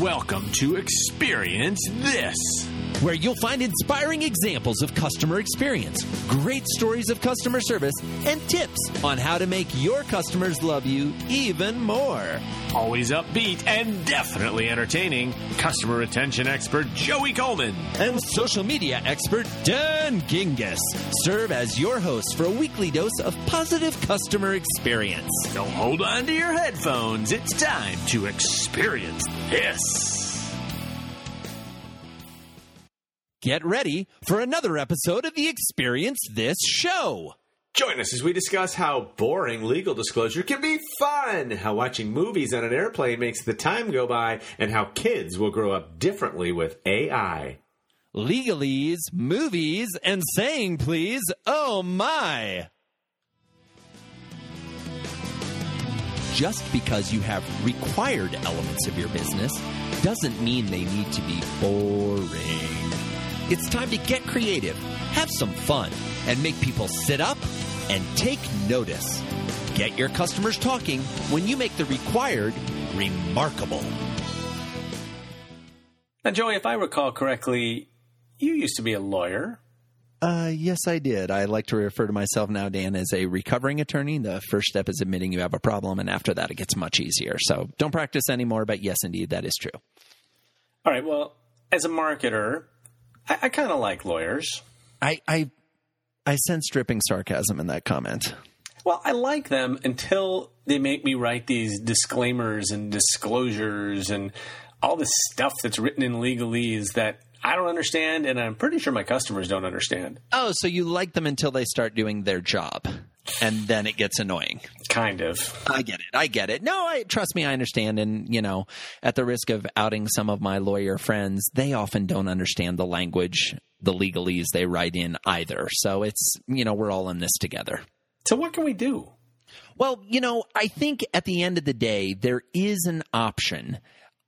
Welcome to Experience This. Where you'll find inspiring examples of customer experience, great stories of customer service, and tips on how to make your customers love you even more. Always upbeat and definitely entertaining, customer retention expert Joey Coleman. And social media expert Dan Gingiss serve as your hosts for a weekly dose of positive customer experience. So hold on to your headphones. It's time to experience this. Get ready for another episode of the Experience This show. Join us as we discuss how boring legal disclosure can be fun, how watching movies on an airplane makes the time go by, and how kids will grow up differently with AI. Legalese, movies, and saying please, oh my. Just because you have required elements of your business doesn't mean they need to be boring. It's time to get creative, have some fun, and make people sit up and take notice. Get your customers talking when you make the required remarkable. Now, Joey, if I recall correctly, you used to be a lawyer. Uh, yes, I did. I like to refer to myself now, Dan, as a recovering attorney. The first step is admitting you have a problem, and after that, it gets much easier. So don't practice anymore, but yes, indeed, that is true. All right. Well, as a marketer, I, I kind of like lawyers. I, I, I sense dripping sarcasm in that comment. Well, I like them until they make me write these disclaimers and disclosures and all this stuff that's written in legalese that I don't understand, and I'm pretty sure my customers don't understand. Oh, so you like them until they start doing their job, and then it gets annoying. Kind of. I get it. I get it. No, I trust me. I understand. And you know, at the risk of outing some of my lawyer friends, they often don't understand the language, the legalese they write in either. So it's you know, we're all in this together. So, what can we do? Well, you know, I think at the end of the day, there is an option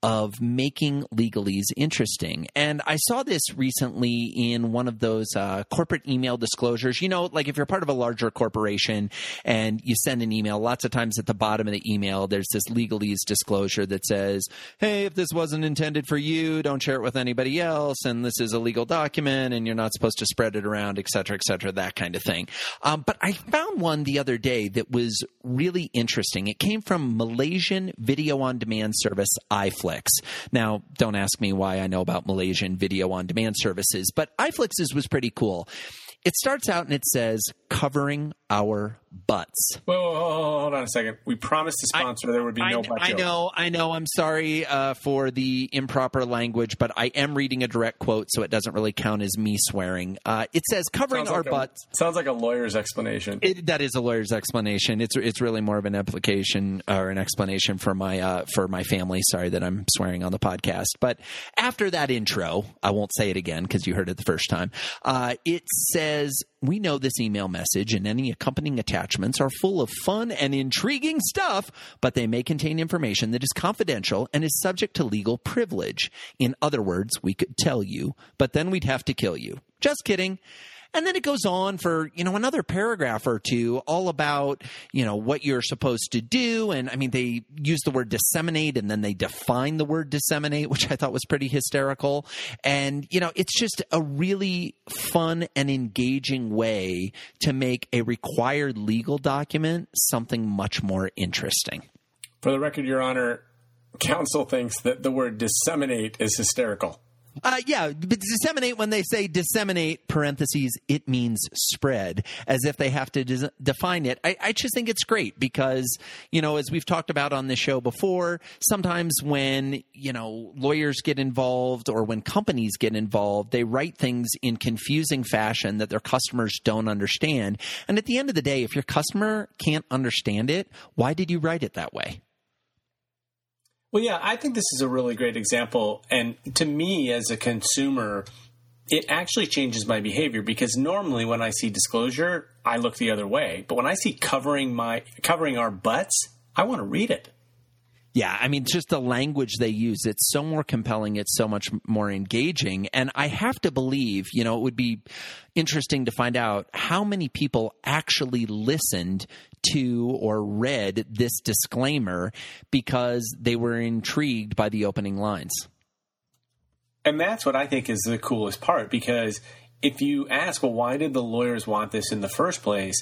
of making legalese interesting. And I saw this recently in one of those uh, corporate email disclosures. You know, like if you're part of a larger corporation and you send an email, lots of times at the bottom of the email, there's this legalese disclosure that says, hey, if this wasn't intended for you, don't share it with anybody else. And this is a legal document and you're not supposed to spread it around, et cetera, et cetera, that kind of thing. Um, but I found one the other day that was really interesting. It came from Malaysian video on demand service iFlix. Now, don't ask me why I know about Malaysian video on demand services, but iFlix's was pretty cool. It starts out and it says covering our butts. Whoa, whoa, whoa, hold on a second. We promised the sponsor there would be no I, butt I know, I know. I'm sorry uh, for the improper language, but I am reading a direct quote, so it doesn't really count as me swearing. Uh, it says covering Sounds our like a- butts. sounds like a lawyer's explanation. It, that is a lawyer's explanation. It's it's really more of an application or an explanation for my uh, for my family. Sorry that I'm swearing on the podcast. But after that intro, I won't say it again because you heard it the first time. Uh, it says we know this email message and any accompanying attachments are full of fun and intriguing stuff, but they may contain information that is confidential and is subject to legal privilege. In other words, we could tell you, but then we'd have to kill you. Just kidding. And then it goes on for, you know, another paragraph or two all about, you know, what you're supposed to do. And I mean, they use the word disseminate and then they define the word disseminate, which I thought was pretty hysterical. And, you know, it's just a really fun and engaging way to make a required legal document something much more interesting. For the record, Your Honor, counsel thinks that the word disseminate is hysterical. Uh, yeah, but disseminate when they say disseminate parentheses, it means spread, as if they have to des- define it. I, I just think it's great because you know, as we've talked about on the show before, sometimes when you know lawyers get involved or when companies get involved, they write things in confusing fashion that their customers don't understand. And at the end of the day, if your customer can't understand it, why did you write it that way? Well, yeah, I think this is a really great example. And to me, as a consumer, it actually changes my behavior because normally when I see disclosure, I look the other way. But when I see covering my covering our butts, I want to read it. Yeah, I mean, just the language they use, it's so more compelling, it's so much more engaging. And I have to believe, you know, it would be interesting to find out how many people actually listened to or read this disclaimer because they were intrigued by the opening lines. And that's what I think is the coolest part because if you ask, well, why did the lawyers want this in the first place?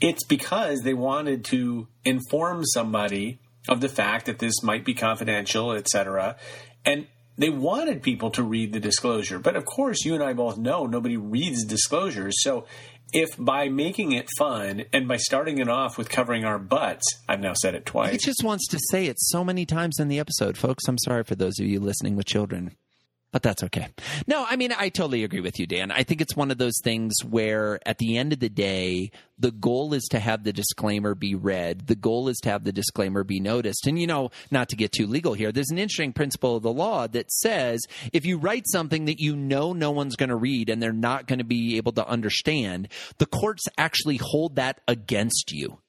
It's because they wanted to inform somebody of the fact that this might be confidential, etc. And they wanted people to read the disclosure. But of course, you and I both know nobody reads disclosures. So if by making it fun and by starting it off with covering our butts, I've now said it twice. He just wants to say it so many times in the episode, folks. I'm sorry for those of you listening with children but that's okay. No, I mean, I totally agree with you, Dan. I think it's one of those things where at the end of the day, the goal is to have the disclaimer be read. The goal is to have the disclaimer be noticed. And, you know, not to get too legal here, there's an interesting principle of the law that says if you write something that you know no one's going to read and they're not going to be able to understand, the courts actually hold that against you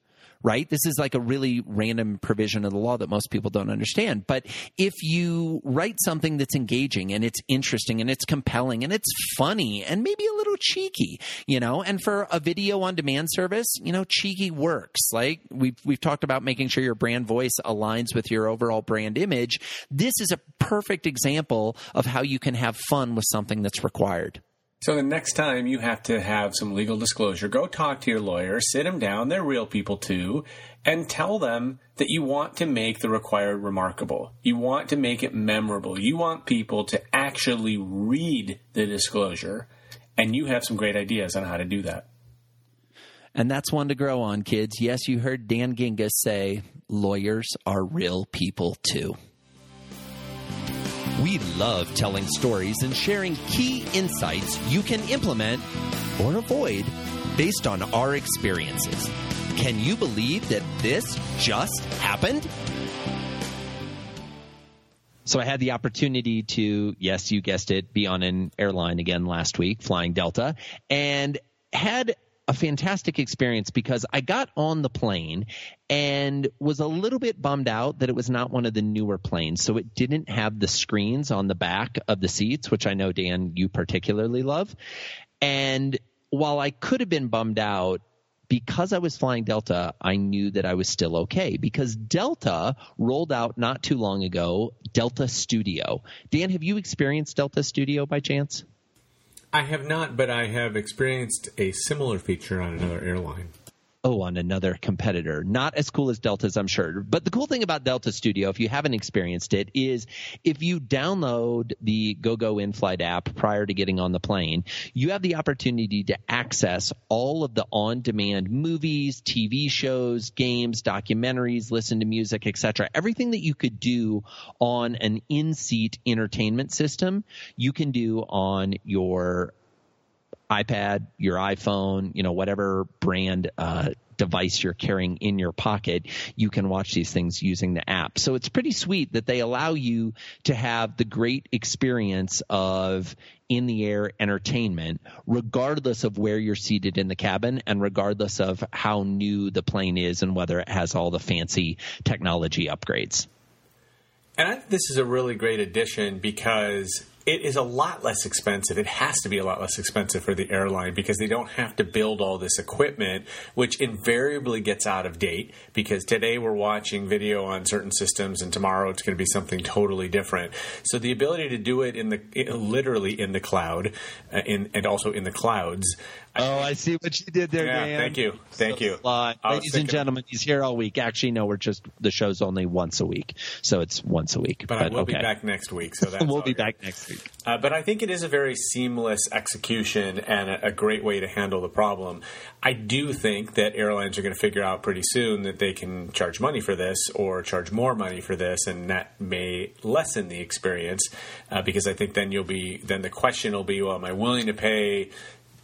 right? This is like a really random provision of the law that most people don't understand. But if you write something that's engaging and it's interesting and it's compelling and it's funny and maybe a little cheeky, you know, and for a video on demand service, you know, cheeky works. Like we've, we've talked about making sure your brand voice aligns with your overall brand image. This is a perfect example of how you can have fun with something that's required. So the next time you have to have some legal disclosure, go talk to your lawyer, sit them down, they're real people too, and tell them that you want to make the required remarkable. You want to make it memorable. You want people to actually read the disclosure, and you have some great ideas on how to do that. And that's one to grow on, kids. Yes, you heard Dan Gingiss say lawyers are real people too. We love telling stories and sharing key insights you can implement or avoid based on our experiences. Can you believe that this just happened? So I had the opportunity to, yes, you guessed it, be on an airline again last week, flying Delta, and had a fantastic experience because I got on the plane and was a little bit bummed out that it was not one of the newer planes. So it didn't have the screens on the back of the seats, which I know, Dan, you particularly love. And while I could have been bummed out, because I was flying Delta, I knew that I was still okay because Delta rolled out not too long ago Delta Studio. Dan, have you experienced Delta Studio by chance? I have not, but I have experienced a similar feature on another airline. Oh, on another competitor. Not as cool as Delta's, I'm sure. But the cool thing about Delta Studio, if you haven't experienced it, is if you download the GoGo in-flight app prior to getting on the plane, you have the opportunity to access all of the on-demand movies, TV shows, games, documentaries, listen to music, etc. Everything that you could do on an in-seat entertainment system, you can do on your iPad, your iPhone, you know, whatever brand uh, device you're carrying in your pocket, you can watch these things using the app. So it's pretty sweet that they allow you to have the great experience of in the air entertainment, regardless of where you're seated in the cabin and regardless of how new the plane is and whether it has all the fancy technology upgrades. And I think this is a really great addition because it is a lot less expensive. It has to be a lot less expensive for the airline because they don't have to build all this equipment, which invariably gets out of date. Because today we're watching video on certain systems, and tomorrow it's going to be something totally different. So the ability to do it in the literally in the cloud, uh, in, and also in the clouds, Oh, I see what you did there, yeah, Dan. Thank you, thank so you, ladies and gentlemen. He's here all week. Actually, no, we're just the show's only once a week, so it's once a week. But, but I will okay. be back next week. So we'll be back next week. Uh, but I think it is a very seamless execution and a, a great way to handle the problem. I do think that airlines are going to figure out pretty soon that they can charge money for this or charge more money for this, and that may lessen the experience uh, because I think then you'll be then the question will be, well, am I willing to pay?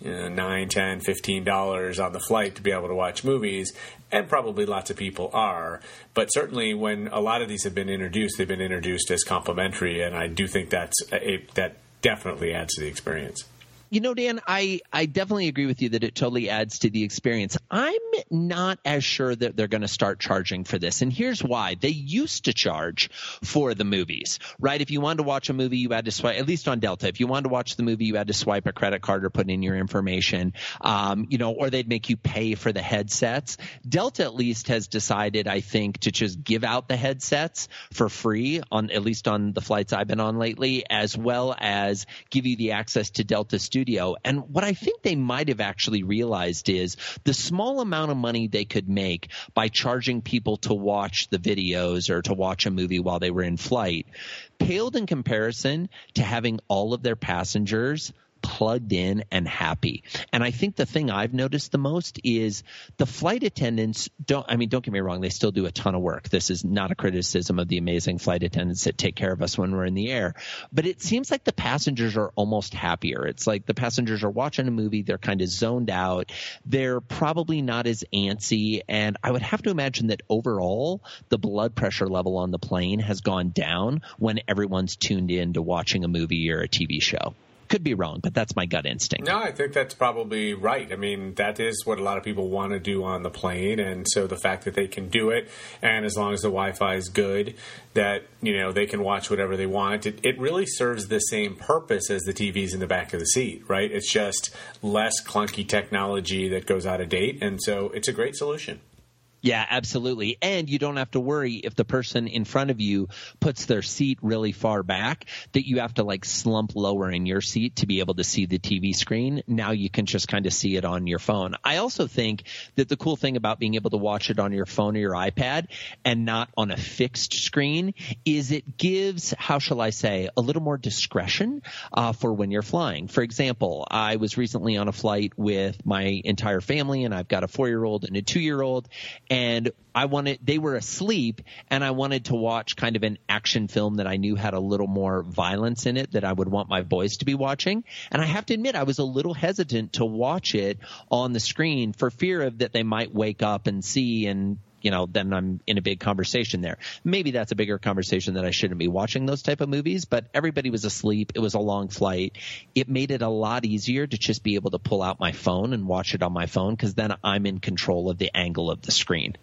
You know, nine, ten, fifteen dollars on the flight to be able to watch movies, and probably lots of people are. But certainly, when a lot of these have been introduced, they've been introduced as complimentary, and I do think that's a, that definitely adds to the experience. You know, Dan, I, I definitely agree with you that it totally adds to the experience. I'm not as sure that they're going to start charging for this. And here's why. They used to charge for the movies, right? If you wanted to watch a movie, you had to swipe, at least on Delta, if you wanted to watch the movie, you had to swipe a credit card or put in your information, um, you know, or they'd make you pay for the headsets. Delta at least has decided, I think, to just give out the headsets for free on, at least on the flights I've been on lately, as well as give you the access to Delta Studio studio. And what I think they might have actually realized is the small amount of money they could make by charging people to watch the videos or to watch a movie while they were in flight paled in comparison to having all of their passengers plugged in and happy. And I think the thing I've noticed the most is the flight attendants don't, I mean, don't get me wrong, they still do a ton of work. This is not a criticism of the amazing flight attendants that take care of us when we're in the air, but it seems like the passengers are almost happier. It's like the passengers are watching a movie, they're kind of zoned out, they're probably not as antsy. And I would have to imagine that overall, the blood pressure level on the plane has gone down when everyone's tuned in to watching a movie or a TV show. Could be wrong, but that's my gut instinct. No, I think that's probably right. I mean, that is what a lot of people want to do on the plane, and so the fact that they can do it, and as long as the Wi-Fi is good, that you know they can watch whatever they want. It, it really serves the same purpose as the TVs in the back of the seat, right? It's just less clunky technology that goes out of date, and so it's a great solution. Yeah, absolutely. And you don't have to worry if the person in front of you puts their seat really far back that you have to like slump lower in your seat to be able to see the TV screen. Now you can just kind of see it on your phone. I also think that the cool thing about being able to watch it on your phone or your iPad and not on a fixed screen is it gives, how shall I say, a little more discretion uh, for when you're flying. For example, I was recently on a flight with my entire family and I've got a four year old and a two year old and I wanted they were asleep and I wanted to watch kind of an action film that I knew had a little more violence in it that I would want my boys to be watching. And I have to admit I was a little hesitant to watch it on the screen for fear of that they might wake up and see and you know, then I'm in a big conversation there. Maybe that's a bigger conversation that I shouldn't be watching those type of movies, but everybody was asleep. It was a long flight. It made it a lot easier to just be able to pull out my phone and watch it on my phone because then I'm in control of the angle of the screen.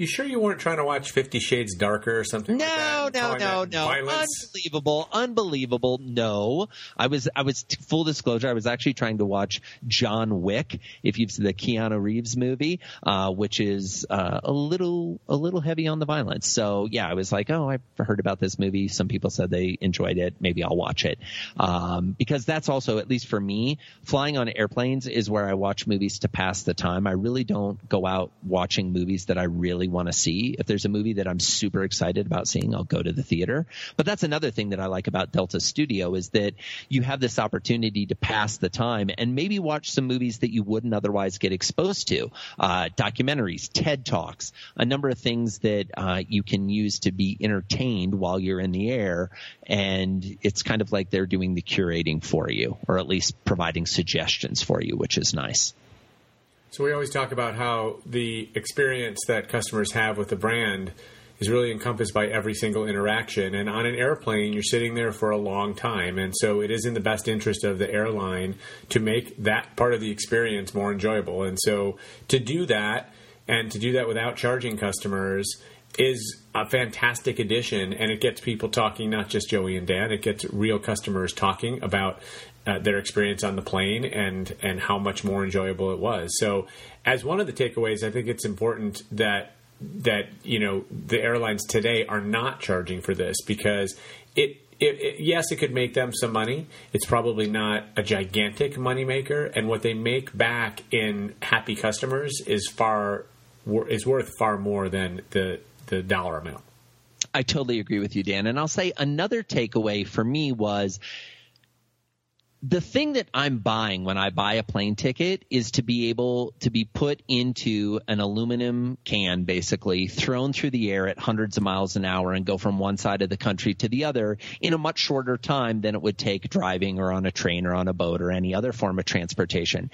You sure you weren't trying to watch Fifty Shades Darker or something? No, like no, no, no. Violence? Unbelievable, unbelievable. No, I was, I was full disclosure. I was actually trying to watch John Wick. If you've seen the Keanu Reeves movie, uh, which is uh, a little, a little heavy on the violence. So yeah, I was like, oh, I've heard about this movie. Some people said they enjoyed it. Maybe I'll watch it um, because that's also, at least for me, flying on airplanes is where I watch movies to pass the time. I really don't go out watching movies that I really want to see. If there's a movie that I'm super excited about seeing, I'll go to the theater. But that's another thing that I like about Delta Studio is that you have this opportunity to pass the time and maybe watch some movies that you wouldn't otherwise get exposed to. Uh, documentaries, TED Talks, a number of things that uh, you can use to be entertained while you're in the air. And it's kind of like they're doing the curating for you, or at least providing suggestions for you, which is nice. So we always talk about how the experience that customers have with the brand is really encompassed by every single interaction. And on an airplane, you're sitting there for a long time. And so it is in the best interest of the airline to make that part of the experience more enjoyable. And so to do that, and to do that without charging customers, is a fantastic addition. And it gets people talking, not just Joey and Dan, it gets real customers talking about uh, their experience on the plane and and how much more enjoyable it was. So, as one of the takeaways, I think it's important that that you know the airlines today are not charging for this because it. It, it, yes, it could make them some money. It's probably not a gigantic moneymaker, and what they make back in happy customers is far is worth far more than the the dollar amount. I totally agree with you, Dan. And I'll say another takeaway for me was the thing that I'm buying when I buy a plane ticket is to be able to be put into an aluminum can, basically thrown through the air at hundreds of miles an hour and go from one side of the country to the other in a much shorter time than it would take driving or on a train or on a boat or any other form of transportation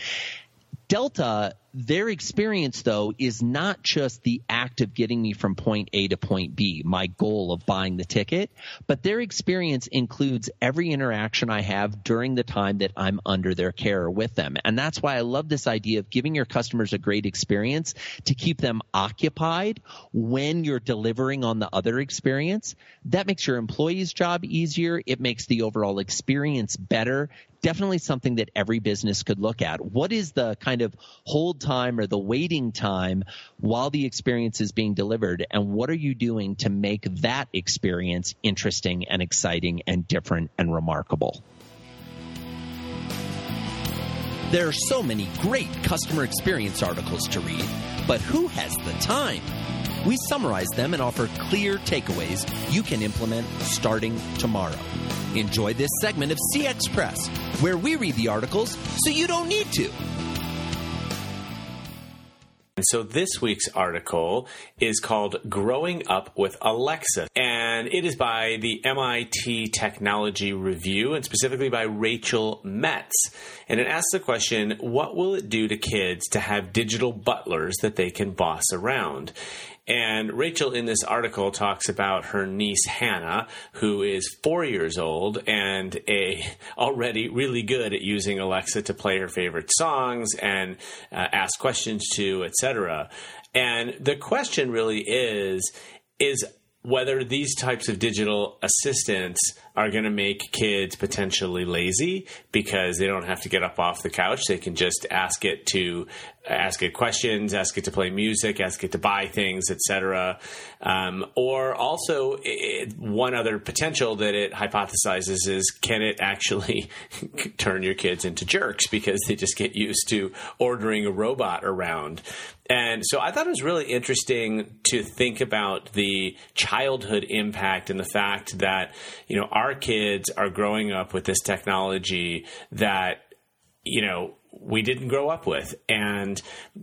Delta, their experience though is not just the act of getting me from point A to point B, my goal of buying the ticket, but their experience includes every interaction I have during the time that I'm under their care or with them. And that's why I love this idea of giving your customers a great experience to keep them occupied when you're delivering on the other experience. That makes your employee's job easier. It makes the overall experience better definitely something that every business could look at. What is the kind of hold time or the waiting time while the experience is being delivered? And what are you doing to make that experience interesting and exciting and different and remarkable? There are so many great customer experience articles to read, but who has the time? We summarize them and offer clear takeaways you can implement starting tomorrow. Enjoy this segment of CX Press, where we read the articles so you don't need to. And so this week's article is called Growing Up with Alexa, and it is by the MIT Technology Review and specifically by Rachel Metz. And it asks the question What will it do to kids to have digital butlers that they can boss around? And Rachel in this article talks about her niece Hannah, who is four years old and a already really good at using Alexa to play her favorite songs and uh, ask questions to, etc. And the question really is: is whether these types of digital assistants are going to make kids potentially lazy because they don't have to get up off the couch. They can just ask it to ask it questions, ask it to play music, ask it to buy things, etc. Um, or also, it, one other potential that it hypothesizes is can it actually turn your kids into jerks because they just get used to ordering a robot around? And so I thought it was really interesting to think about the childhood impact and the fact that, you know, our kids are growing up with this technology that, you know, we didn't grow up with. And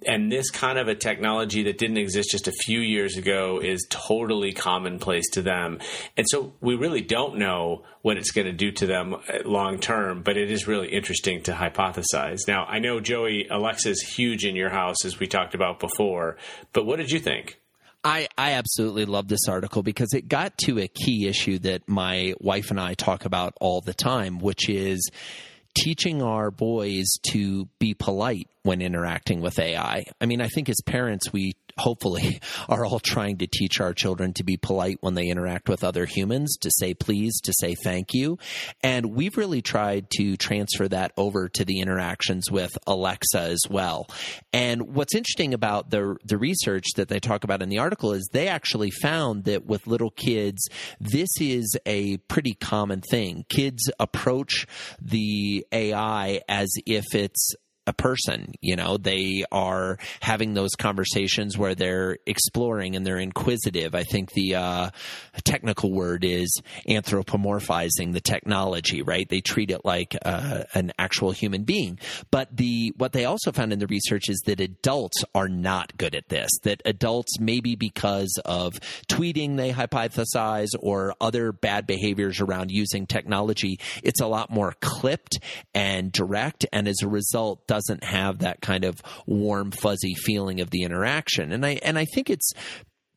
and this kind of a technology that didn't exist just a few years ago is totally commonplace to them. And so we really don't know what it's going to do to them uh, long term but it is really interesting to hypothesize. Now i know joey alexa's huge in your house as we talked about before but what did you think I, I absolutely love this article because it got to a key issue that my wife and I talk about all the time, which is teaching our boys to be polite when interacting with AI. I mean, I think as parents, we hopefully are all trying to teach our children to be polite when they interact with other humans, to say please, to say thank you. And we've really tried to transfer that over to the interactions with Alexa as well. And what's interesting about the the research that they talk about in the article is they actually found that with little kids, this is a pretty common thing. Kids approach the AI as if it's a person. You know, they are having those conversations where they're exploring and they're inquisitive. I think the uh, technical word is anthropomorphizing the technology, right? They treat it like uh, an actual human being. But the what they also found in the research is that adults are not good at this. That adults, maybe because of tweeting, they hypothesize, or other bad behaviors around using technology, it's a lot more clipped and direct, and as a result doesn't have that kind of warm, fuzzy feeling of the interaction. And I and I think it's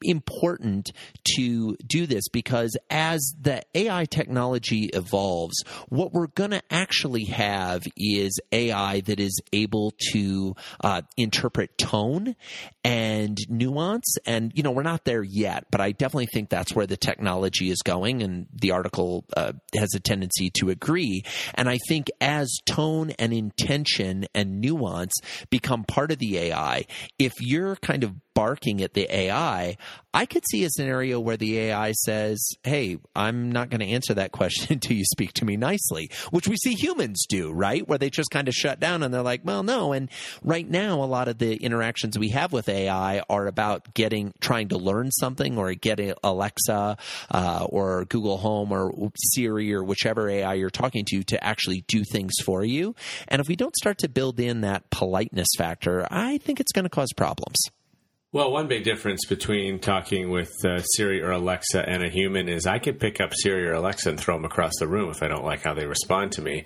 important to do this because as the AI technology evolves, what we're going to actually have is AI that is able to uh, interpret tone and nuance. And, you know, we're not there yet, but I definitely think that's where the technology is going. And the article uh, has a tendency to agree. And I think as tone and intention and nuance become part of the AI, if you're kind of barking at the AI, I could see a scenario where the AI says, Hey, I'm not going to answer that question until you speak to me nicely, which we see humans do, right? Where they just kind of shut down and they're like, Well, no. And right now, a lot of the interactions we have with AI are about getting, trying to learn something or getting Alexa uh, or Google Home or Siri or whichever AI you're talking to to actually do things for you. And if we don't start to build in that politeness factor, I think it's going to cause problems. Well, one big difference between talking with uh, Siri or Alexa and a human is I can pick up Siri or Alexa and throw them across the room if I don't like how they respond to me.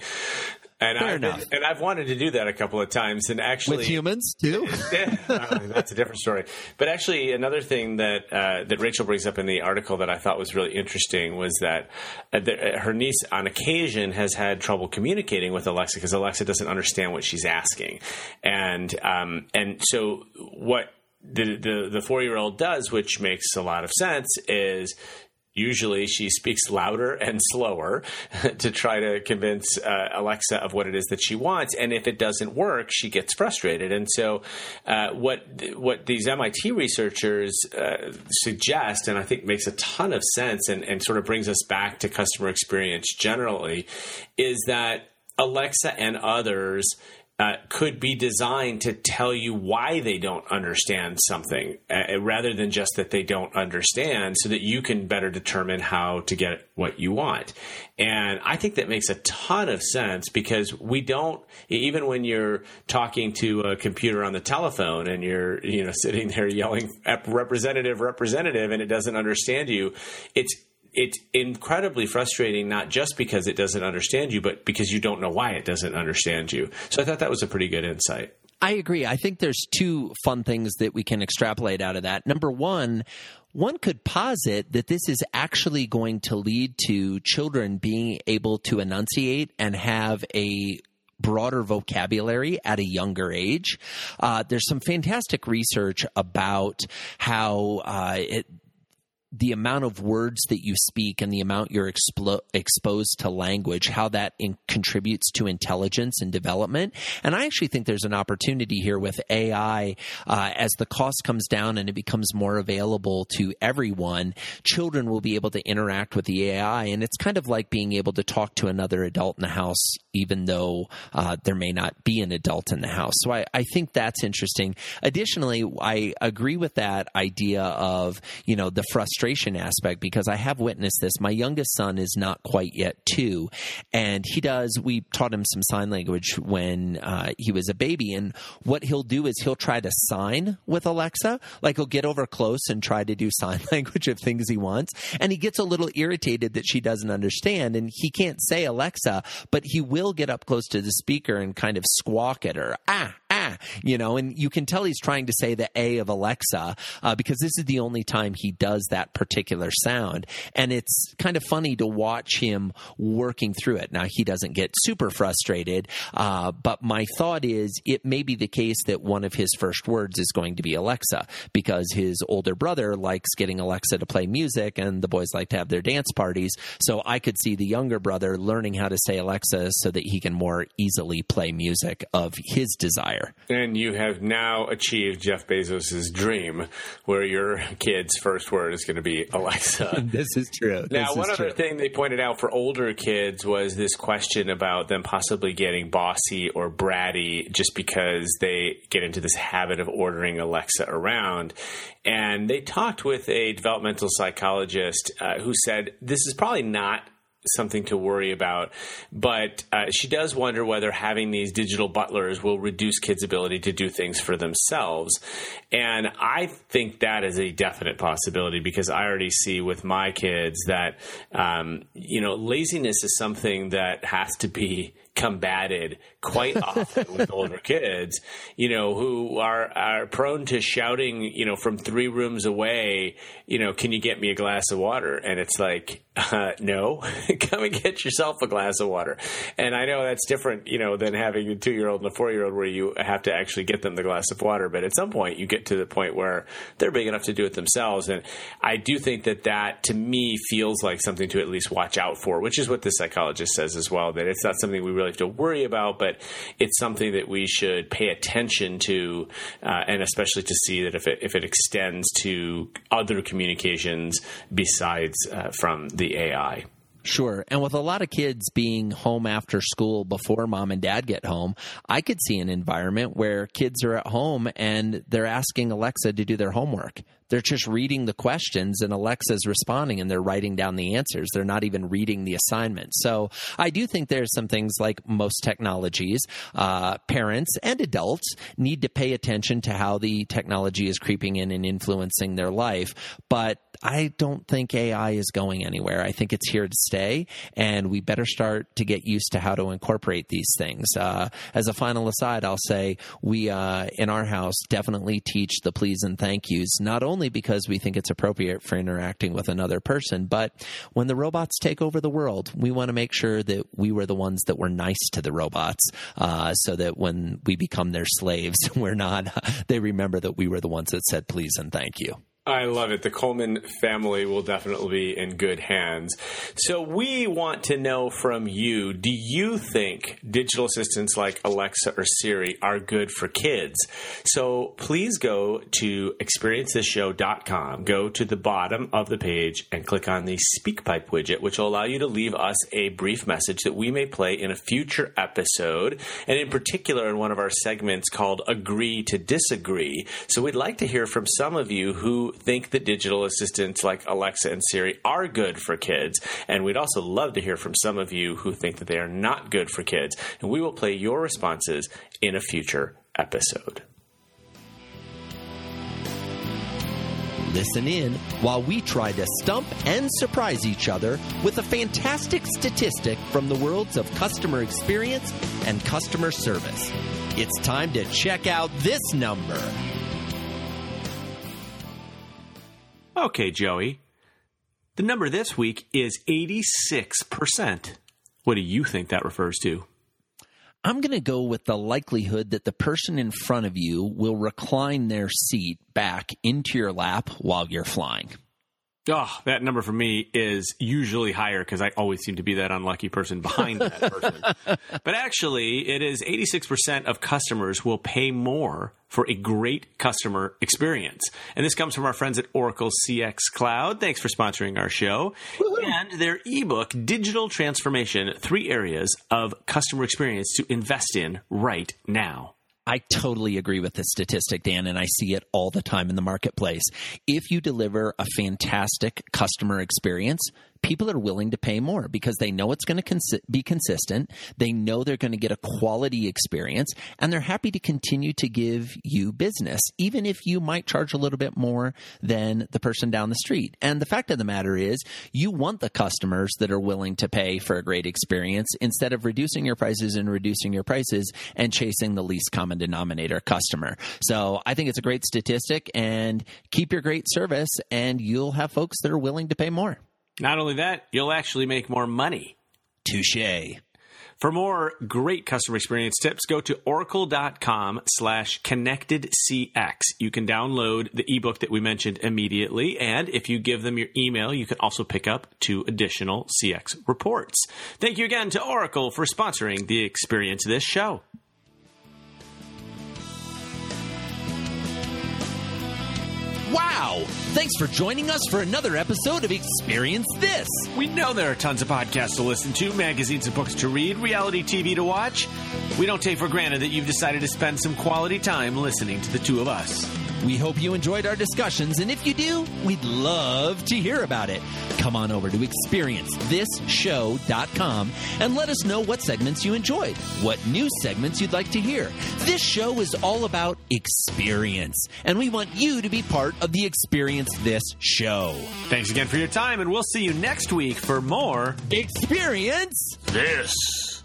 And Fair I've been- enough. and I've wanted to do that a couple of times. And actually, With humans too. yeah, that's a different story. But actually, another thing that uh, that Rachel brings up in the article that I thought was really interesting was that, uh, that uh, her niece, on occasion, has had trouble communicating with Alexa because Alexa doesn't understand what she's asking, and um, and so what the the, the four year old does, which makes a lot of sense, is usually she speaks louder and slower to try to convince uh, Alexa of what it is that she wants. And if it doesn't work, she gets frustrated. And so, uh, what what these MIT researchers uh, suggest, and I think makes a ton of sense, and, and sort of brings us back to customer experience generally, is that Alexa and others uh, could be designed to tell you why they don't understand something uh, rather than just that they don't understand so that you can better determine how to get what you want. And I think that makes a ton of sense because we don't, even when you're talking to a computer on the telephone and you're, you know, sitting there yelling at representative, representative, and it doesn't understand you, it's it's incredibly frustrating, not just because it doesn't understand you, but because you don't know why it doesn't understand you. So I thought that was a pretty good insight. I agree. I think there's two fun things that we can extrapolate out of that. Number one, one could posit that this is actually going to lead to children being able to enunciate and have a broader vocabulary at a younger age. Uh, there's some fantastic research about how uh, it, the amount of words that you speak and the amount you're explo- exposed to language, how that in- contributes to intelligence and development. And I actually think there's an opportunity here with AI uh, as the cost comes down and it becomes more available to everyone. Children will be able to interact with the AI, and it's kind of like being able to talk to another adult in the house, even though uh, there may not be an adult in the house. So I, I think that's interesting. Additionally, I agree with that idea of you know the frustration aspect because I have witnessed this. My youngest son is not quite yet two, and he does. We taught him some sign language when uh, he was a baby, and what he'll do is he'll try to sign with Alexa. Like he'll get over close and try to do sign language of things he wants, and he gets a little irritated that she doesn't understand, and he can't say Alexa, but he will get up close to the speaker and kind of squawk at her. Ah, you know, and you can tell he's trying to say the A of Alexa uh, because this is the only time he does that particular sound. And it's kind of funny to watch him working through it. Now, he doesn't get super frustrated, uh, but my thought is it may be the case that one of his first words is going to be Alexa because his older brother likes getting Alexa to play music and the boys like to have their dance parties. So I could see the younger brother learning how to say Alexa so that he can more easily play music of his desire. And you have now achieved Jeff Bezos' dream where your kid's first word is going to be Alexa. This is true. Now, This one other true. thing they pointed out for older kids was this question about them possibly getting bossy or bratty just because they get into this habit of ordering Alexa around. And they talked with a developmental psychologist uh, who said this is probably not something to worry about. But uh, she does wonder whether having these digital butlers will reduce kids' ability to do things for themselves. And I think that is a definite possibility because I already see with my kids that, um, you know, laziness is something that has to be combated quite often with older kids, you know, who are, are prone to shouting, you know, from three rooms away, you know, can you get me a glass of water? And it's like, uh, no, come and get yourself a glass of water. And I know that's different, you know, than having a two year old and a four year old where you have to actually get them the glass of water. But at some point you get to the point where they're big enough to do it themselves. And I do think that that to me feels like something to at least watch out for, which is what the psychologist says as well, that it's not something we really have to worry about, but it's something that we should pay attention to, uh, and especially to see that if it, if it extends to other communications besides uh, from the AI. Sure. And with a lot of kids being home after school before mom and dad get home, I could see an environment where kids are at home and they're asking Alexa to do their homework. They're just reading the questions and Alexa's responding and they're writing down the answers. They're not even reading the assignment. So I do think there's some things like most technologies, uh, parents and adults need to pay attention to how the technology is creeping in and influencing their life. But I don't think AI is going anywhere. I think it's here to stay, and we better start to get used to how to incorporate these things. Uh, as a final aside, I'll say we uh, in our house definitely teach the please and thank yous, not only because we think it's appropriate for interacting with another person, but when the robots take over the world, we want to make sure that we were the ones that were nice to the robots, uh, so that when we become their slaves, we're not. they remember that we were the ones that said please and thank you. I love it. The Coleman family will definitely be in good hands. So, we want to know from you do you think digital assistants like Alexa or Siri are good for kids? So, please go to experiencethisshow.com, go to the bottom of the page, and click on the SpeakPipe widget, which will allow you to leave us a brief message that we may play in a future episode, and in particular in one of our segments called Agree to Disagree. So, we'd like to hear from some of you who think that digital assistants like Alexa and Siri are good for kids. And we'd also love to hear from some of you who think that they are not good for kids. And we will play your responses in a future episode. Listen in while we try to stump and surprise each other with a fantastic statistic from the worlds of customer experience and customer service. It's time to check out this number. Okay, Joey. The number this week is 86%. What do you think that refers to? I'm going to go with the likelihood that the person in front of you will recline their seat back into your lap while you're flying. Oh, that number for me is usually higher because I always seem to be that unlucky person behind that person. but actually, it is 86% of customers will pay more for a great customer experience. And this comes from our friends at Oracle CX Cloud. Thanks for sponsoring our show. Woo-hoo. And their ebook, Digital Transformation Three Areas of Customer Experience to Invest in Right Now. I totally agree with this statistic, Dan, and I see it all the time in the marketplace. If you deliver a fantastic customer experience, people are willing to pay more because they know it's going to be consistent. They know they're going to get a quality experience and they're happy to continue to give you business, even if you might charge a little bit more than the person down the street. And the fact of the matter is, you want the customers that are willing to pay for a great experience instead of reducing your prices and reducing your prices and chasing the least common denominator customer. So I think it's a great statistic and keep your great service and you'll have folks that are willing to pay more. Not only that, you'll actually make more money. Touche. For more great customer experience tips, go to oracle.com slash connectedcx. You can download the ebook that we mentioned immediately. And if you give them your email, you can also pick up two additional CX reports. Thank you again to Oracle for sponsoring the Experience This show. Wow! Thanks for joining us for another episode of Experience This. We know there are tons of podcasts to listen to, magazines and books to read, reality TV to watch. We don't take for granted that you've decided to spend some quality time listening to the two of us. We hope you enjoyed our discussions, and if you do, we'd love to hear about it. Come on over to experiencethisshow.com and let us know what segments you enjoyed, what new segments you'd like to hear. This show is all about experience, and we want you to be part of the Experience This show. Thanks again for your time, and we'll see you next week for more Experience This.